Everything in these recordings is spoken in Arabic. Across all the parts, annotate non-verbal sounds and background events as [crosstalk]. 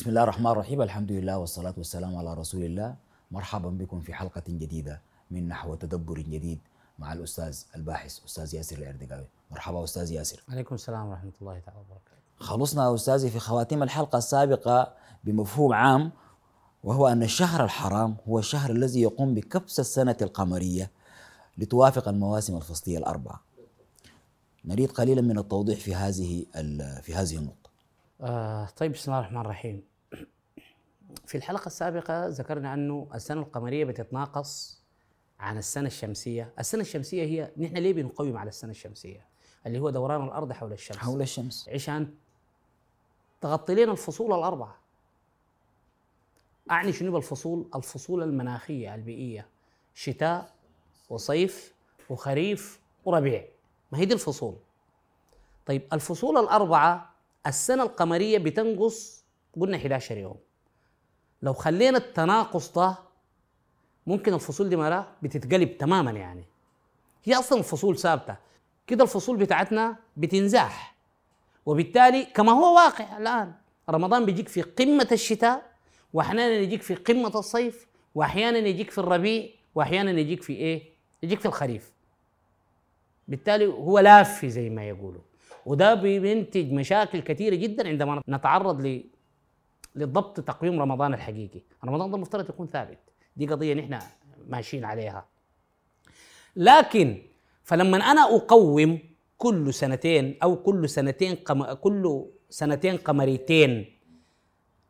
بسم الله الرحمن الرحيم. الحمد لله والصلاة والسلام على رسول الله. مرحبا بكم في حلقة جديدة من نحو تدبر جديد مع الأستاذ الباحث أستاذ ياسر الأردقاوي. مرحبا أستاذ ياسر. عليكم السلام ورحمة الله تعالى وبركاته. خلصنا أستاذي في خواتيم الحلقة السابقة بمفهوم عام وهو أن الشهر الحرام هو الشهر الذي يقوم بكبس السنة القمرية لتوافق المواسم الفصلية الأربعة. نريد قليلا من التوضيح في هذه في هذه النقطة. آه طيب بسم الله الرحمن الرحيم. في الحلقة السابقة ذكرنا أنه السنة القمرية بتتناقص عن السنة الشمسية. السنة الشمسية هي نحن ليه بنقوم على السنة الشمسية؟ اللي هو دوران الأرض حول الشمس. حول الشمس. عشان تغطي لنا الفصول الأربعة. أعني شنو بالفصول؟ الفصول المناخية البيئية. شتاء وصيف وخريف وربيع. ما هي دي الفصول. طيب الفصول الأربعة السنة القمرية بتنقص قلنا 11 يوم. لو خلينا التناقص ده ممكن الفصول دي مرة بتتقلب تماما يعني. هي أصلا الفصول ثابتة. كده الفصول بتاعتنا بتنزاح. وبالتالي كما هو واقع الآن رمضان بيجيك في قمة الشتاء وأحيانا يجيك في قمة الصيف وأحيانا يجيك في الربيع وأحيانا يجيك في إيه؟ يجيك في الخريف. بالتالي هو لافي زي ما يقولوا. وده بينتج مشاكل كثيرة جدا عندما نتعرض لضبط تقويم رمضان الحقيقي. رمضان ده المفترض يكون ثابت. دي قضية نحن ماشيين عليها. لكن فلما أنا أقوم كل سنتين أو كل سنتين قم... كل سنتين قمريتين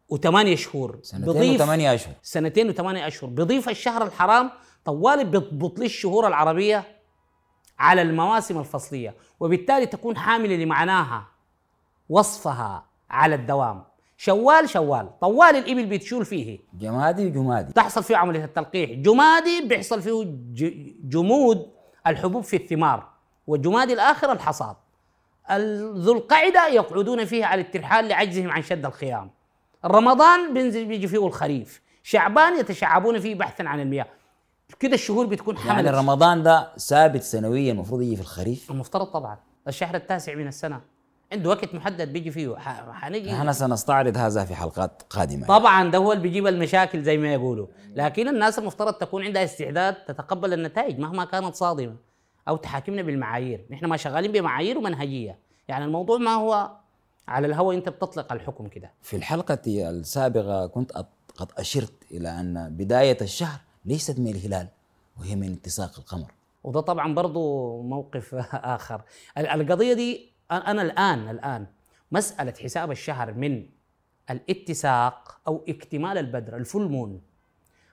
وثمانية شهور سنتين وثمانية أشهر. سنتين وثمانية أشهر بضيف الشهر الحرام طوالي بيضبط لي الشهور العربية على المواسم الفصلية وبالتالي تكون حاملة لمعناها وصفها على الدوام. شوال شوال. طوال الإبل بتشول فيه. جمادي وجمادي. تحصل فيه عملية التلقيح. جمادي بيحصل فيه جمود الحبوب في الثمار والجمادي الآخر الحصاد. ال- ذو القعدة يقعدون فيه على الترحال لعجزهم عن شد الخيام. رمضان بينزل بيجي فيه الخريف. شعبان يتشعبون فيه بحثا عن المياه. كده الشهور بتكون يعني حملت رمضان ده ثابت سنويا المفروض يجي في الخريف؟ المفترض طبعا. الشهر التاسع من السنة. عنده وقت محدد بيجي فيه. حنجي نحن سنستعرض هذا في حلقات قادمة. طبعا ده هو اللي بيجيب المشاكل زي ما يقولوا. لكن الناس المفترض تكون عندها استعداد تتقبل النتائج مهما كانت صادمة أو تحاكمنا بالمعايير. نحن ما شغالين بمعايير ومنهجية. يعني الموضوع ما هو على الهوى انت بتطلق الحكم كده. في الحلقة السابقة كنت قد أشرت إلى أن بداية الشهر ليست من الهلال وهي من اتساق القمر. وده طبعا برضو موقف [laughs] آخر. ال- القضية دي أنا الان الآن مسألة حساب الشهر من الاتساق أو اكتمال البدر الفول مون.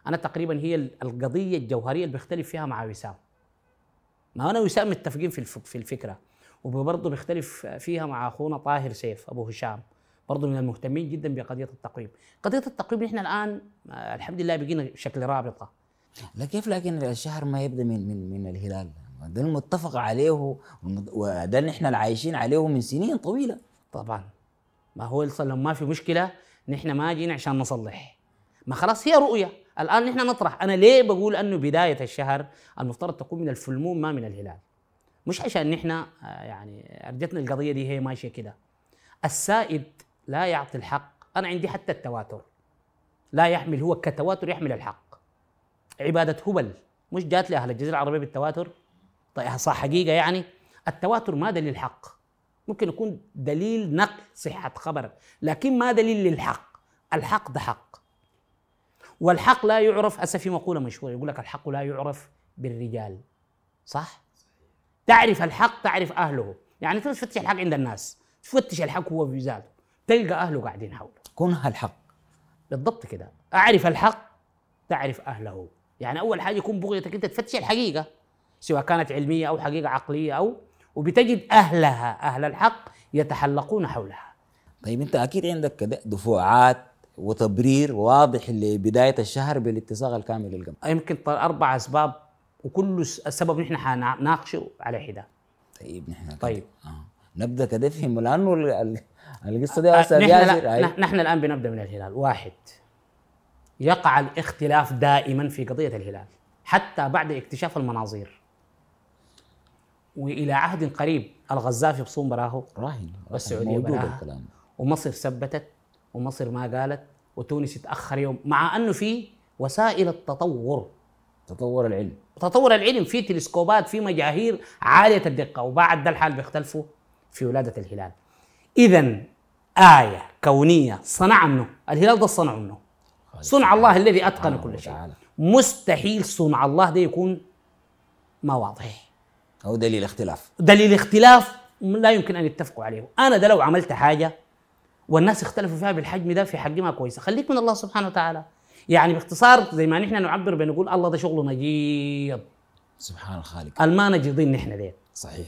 أنا تقريبا هي ال- القضية الجوهرية اللي بختلف فيها مع وسام. ما أنا وسام متفقين في في الفكرة. وبرضه بيختلف فيها مع أخونا طاهر سيف أبو هشام. برضه من المهتمين جدا بقضية التقويم. قضية التقويم نحن الآن الحمد لله بقينا شكل رابطة. لا كيف لكن الشهر ما يبدأ من من من الهلال؟ ده المتفق عليه وده اللي إحنا عايشين عليه من سنين طويلة. طبعا. ما هو لما ما في مشكلة نحن ما جينا عشان نصلح. ما خلاص هي رؤية. الآن نحن نطرح. أنا ليه بقول أنه بداية الشهر المفترض تكون من الفلمون ما من الهلال؟ مش عشان نحن آه، يعني أرجتنا القضية دي هي ماشية كده. السائد لا يعطي الحق. أنا عندي حتى التواتر. لا يحمل هو كتواتر يحمل الحق. عبادة هبل. مش جات لأهل الجزيرة العربية بالتواتر؟ طيب صح حقيقة يعني؟ التواتر ما دليل الحق ممكن يكون دليل نقل صحة خبر لكن ما دليل للحق. الحق ده حق. والحق لا يعرف هسه في مقولة مشهورة يقول لك الحق لا يعرف بالرجال. صح؟ تعرف الحق تعرف أهله. يعني انت تفتش الحق عند الناس. تفتش الحق هو في ذاته. تلقى أهله قاعدين حوله. كنها الحق. بالضبط كده. أعرف الحق تعرف أهله. يعني أول حاجة يكون بغيتك أنت تفتش الحقيقة. سواء كانت علمية أو حقيقة عقلية أو وبتجد أهلها أهل الحق يتحلقون حولها. طيب أنت أكيد عندك دفوعات وتبرير واضح لبداية الشهر بالاتساق الكامل للقمر. يمكن ط- أربع أسباب وكل سبب نحن حنناقشه على حدة. طيب نحن كده. طيب. آه. نبدأ كده فهم لأنه ال- ال- القصة دي آه، أستاذ نحن, نحن الآن بنبدأ من الهلال. واحد يقع الاختلاف دائما في قضية الهلال حتى بعد اكتشاف المناظير. وإلى عهد قريب. الغزافي بصوم براه راهن والسعودية موجود براها. الكلام. ومصر ثبتت. ومصر ما قالت. وتونس تأخر يوم. مع أنه في وسائل التطور. تطور العلم. تطور العلم. في تلسكوبات في مجاهير عالية الدقة. وبعد ده الحال بيختلفوا في ولادة الهلال. اذا آية كونية. صنع منه. الهلال ده صنع منه. صنع الله الذي أتقن سبحانه كل شيء. مستحيل صنع الله ده يكون ما واضح. أو دليل اختلاف. دليل اختلاف لا يمكن أن يتفقوا عليه. أنا ده لو عملت حاجة والناس اختلفوا فيها بالحجم ده في حجمها كويسة. خليك من الله سبحانه وتعالى. يعني باختصار زي ما نحن نعبر بنقول الله ده شغله نجيض سبحان الخالق. الما نجيضين نحن ديت صحيح.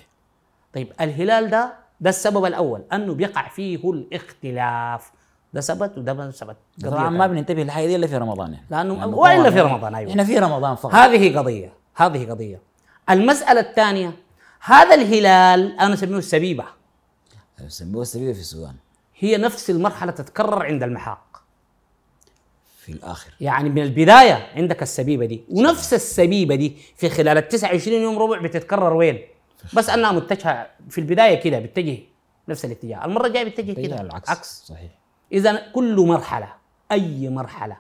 طيب الهلال ده ده السبب الأول أنه بيقع فيه الاختلاف. ده ثبت وده ما قضية طبعا ما. بننتبه للحاجه دي إلا في رمضان يعني. لأنه لأنه وإلا في رمضان أيوه. إحنا في رمضان فقط. هذه قضية هذه قضية. المسألة الثانية هذا الهلال أنا أسميه السبيبة. يسموه السبيبة في السودان. هي نفس المرحلة تتكرر عند المحاق. في الآخر. يعني من البداية عندك السبيبة دي ونفس السبيبة دي في خلال ال 29 يوم ربع بتتكرر وين؟ بس أنها متجهة في البداية كده بتتجه نفس الاتجاه، المرة الجاية بتتجه كده العكس. عكس. صحيح. اذا كل مرحلة أي مرحلة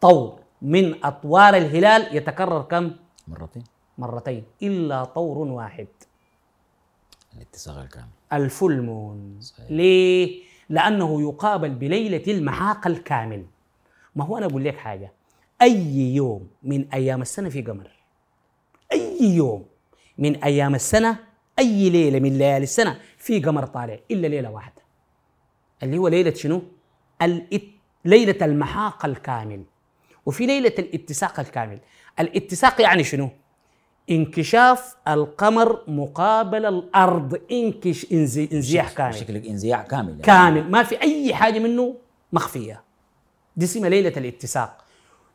طور من أطوار الهلال يتكرر كم؟ مرتين. مرتين إلا طور واحد. الاتساق الكامل. الفول مون صحيح. ليه؟ لأنه يقابل بليلة المحاق الكامل. ما هو أنا أقول لك حاجة. أي يوم من أيام السنة في قمر. أي يوم من أيام السنة أي ليلة من ليالي السنة في قمر طالع إلا ليلة واحدة. اللي هو ليلة شنو؟ الات... ليلة المحاق الكامل. وفي ليلة الاتساق الكامل. الاتساق يعني شنو؟ انكشاف القمر مقابل الأرض. انكش انزي انزياح كامل. بشكل انزياح كامل يعني. كامل. ما في أي حاجة منه مخفية. دي اسمها ليلة الاتساق.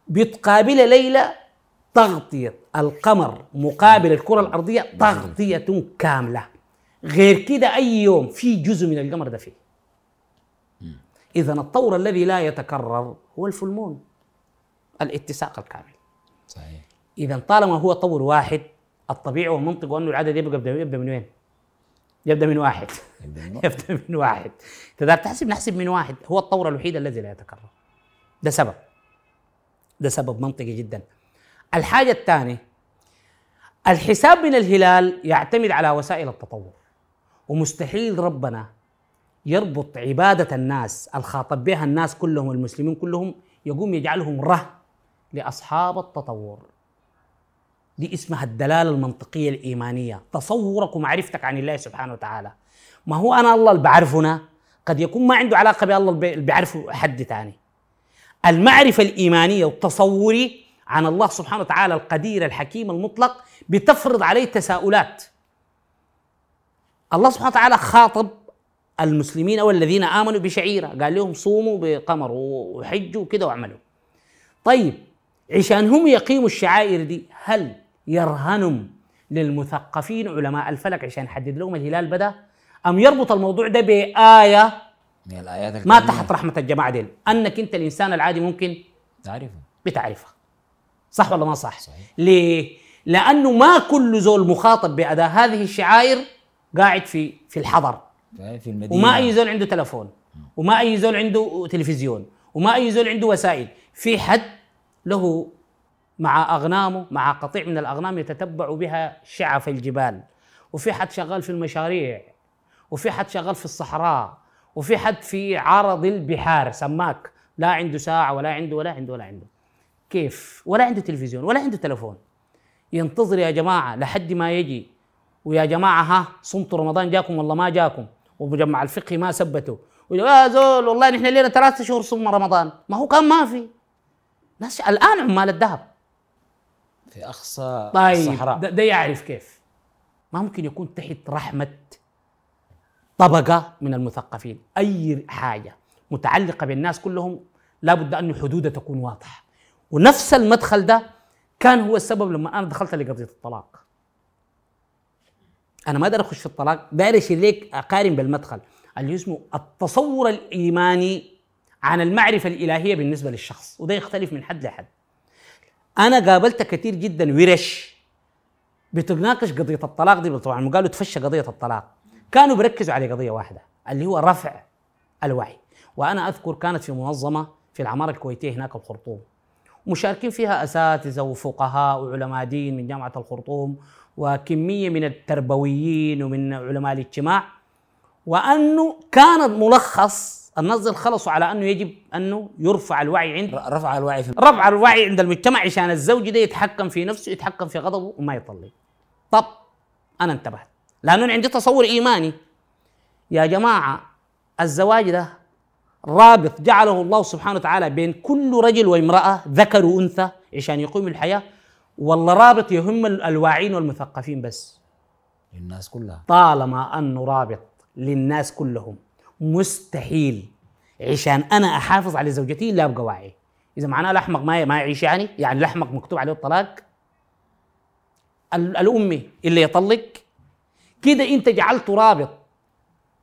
بتقابل ليلة تغطية. القمر مقابل الكرة الأرضية تغطية كاملة. غير كده أي يوم في جزء من القمر ده فيه اذا الطور الذي لا يتكرر هو الفلمون. الاتساق الكامل. صحيح. إذا طالما هو طور واحد الطبيعي والمنطق انه العدد يبقى يبدا من وين؟ يبدأ من واحد. يبدأ من [laughs] يبدأ من واحد. تقدر تحسب نحسب من واحد هو الطور الوحيد الذي لا يتكرر. ده سبب. ده سبب منطقي جدا. الحاجة الثانية الحساب من الهلال يعتمد على وسائل التطور. ومستحيل ربنا يربط عبادة الناس الخاطب بها الناس كلهم المسلمين كلهم يقوم يجعلهم ره لأصحاب التطور. دي اسمها الدلالة المنطقية الإيمانية. تصورك ومعرفتك عن الله سبحانه وتعالى. ما هو أنا الله اللي بعرفنا قد يكون ما عنده علاقة بالله اللي بيعرفه حد ثاني المعرفة الإيمانية والتصوري عن الله سبحانه وتعالى القدير الحكيم المطلق بتفرض عليه تساؤلات. الله سبحانه وتعالى خاطب المسلمين أو الذين آمنوا بشعيرة. قال لهم صوموا بقمر وحجوا كده واعملوا طيب عشان هم يقيموا الشعائر دي هل يرهنم للمثقفين علماء الفلك. عشان يحدد لهم الهلال بدا أم يربط الموضوع ده بآية؟ من الآيات ما. تحت رحمة الجماعة ديل. أنك أنت الإنسان العادي ممكن تعرفه. بتعرفها صح ولا ما صح؟ صحيح. ليه؟ لأنه ما كل زول مخاطب باداء هذه الشعائر قاعد في في الحضر. في المدينة. وما أي زول عنده تلفون. وما أي زول عنده تلفزيون. وما أي زول عنده وسائل. في حد له مع أغنامه مع قطيع من الأغنام يتتبع بها شعف الجبال. وفي حد شغال في المشاريع وفي حد شغال في الصحراء وفي حد في عرض البحار سماك. لا عنده ساعة ولا عنده ولا عنده ولا عنده. كيف؟ ولا عنده تلفزيون ولا عنده تلفون. ينتظر يا جماعة لحد ما يجي. ويا جماعة ها صمتوا رمضان جاكم والله ما جاكم. ومجمع الفقهي ما ثبتوا. يا زول والله نحن لنا ثلاثة شهور صم رمضان. ما هو كان ما في. ناس الآن عمال الذهب. في أقصى طيب الصحراء. ده, ده يعرف كيف. ما ممكن يكون تحت رحمة طبقة من المثقفين. أي حاجة متعلقة بالناس كلهم لابد أن حدودها تكون واضحة. ونفس المدخل ده كان هو السبب لما أنا دخلت لقضية الطلاق. أنا ما أقدر أخش في الطلاق. داير أشير لك أقارن بالمدخل. اللي اسمه التصور الإيماني عن المعرفة الإلهية بالنسبة للشخص. وده يختلف من حد لحد. أنا قابلت كثير جدا ورش بتناقش قضية الطلاق دي. طبعا قالوا تفشى قضية الطلاق. كانوا بيركزوا على قضية واحدة اللي هو رفع الوعي. وأنا أذكر كانت في منظمة في العمارة الكويتية هناك الخرطوم مشاركين فيها أساتذة وفقهاء وعلماء دين من جامعة الخرطوم وكمية من التربويين ومن علماء الاجتماع. وأنه كان ملخص النص خلصوا على أنه يجب أنه يرفع الوعي عند رفع الوعي في رفع الوعي عند المجتمع عشان الزوج ده يتحكم في نفسه يتحكم في غضبه وما يطلق. طب أنا انتبهت. لأنه أنا عندي تصور إيماني. يا جماعة الزواج ده رابط جعله الله سبحانه وتعالى بين كل رجل وامرأة ذكر وأنثى عشان يقيموا الحياة والله رابط يهم الواعين والمثقفين بس؟ للناس كلها. طالما أنه رابط للناس كلهم. مستحيل. عشان أنا أحافظ على زوجتي لا ابقى واعي إذا معناه الأحمق ما ما يعيش يعني؟ يعني الأحمق مكتوب عليه الطلاق. ال- الأمي اللي يطلق. كده أنت جعلته رابط.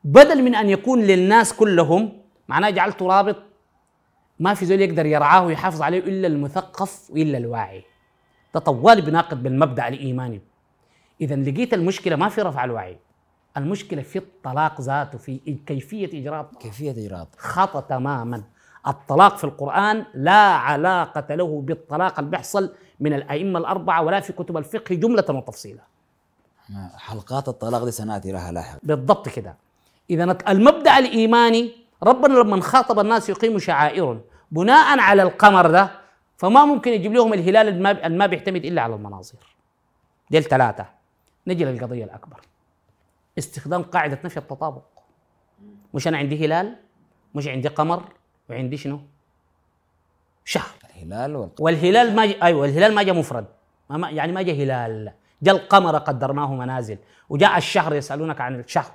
بدل من أن يكون للناس كلهم معناه جعلته رابط. ما في زول يقدر يرعاه ويحافظ عليه إلا المثقف وإلا الواعي. ده طوال بناقض بالمبدأ الإيماني. إذا لقيت المشكلة ما في رفع الوعي. المشكلة في الطلاق ذاته في كيفية إجراء كيفية إجراء خطأ تماما. الطلاق في القرآن لا علاقة له بالطلاق اللي بيحصل من الأئمة الأربعة ولا في كتب الفقه جملة وتفصيلا. حلقات الطلاق دي سنأتي لها لاحقا. بالضبط كده. إذا المبدأ الإيماني ربنا لما خاطب الناس يقيموا شعائر بناء على القمر ده فما ممكن يجيب لهم الهلال الما بيعتمد إلا على المناظر. ديل ثلاثة. نجي للقضية الأكبر. استخدام قاعدة نفي التطابق. مش أنا عندي هلال مش عندي قمر وعندي شنو؟ شهر. الهلال والق... والهلال ما ج... أيوه الهلال ما جاء مفرد. ما ما يعني ما جاء هلال. جاء القمر قدرناه منازل وجاء الشهر يسألونك عن الشهر.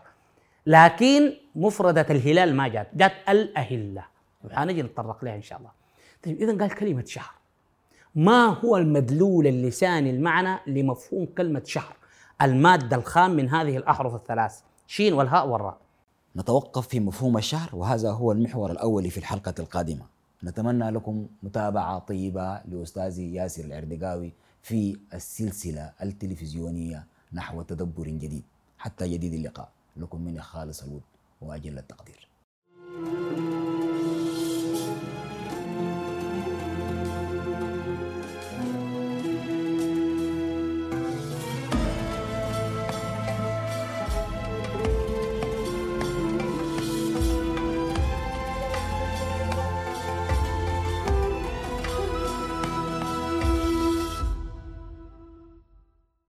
لكن مفردة الهلال ما جات جات الأهلة. هنجي نتطرق لها إن شاء الله. طيب إذا قال كلمة شهر. ما هو المدلول اللساني المعنى لمفهوم كلمة شهر؟ المادة الخام من هذه الأحرف الثلاث. شين والهاء والراء. نتوقف في مفهوم الشهر وهذا هو المحور الأول في الحلقة القادمة. نتمنى لكم متابعة طيبة لأستاذي ياسر العردقاوي في السلسلة التلفزيونية نحو تدبر جديد. حتى جديد اللقاء. لكم مني خالص الود وأجل التقدير.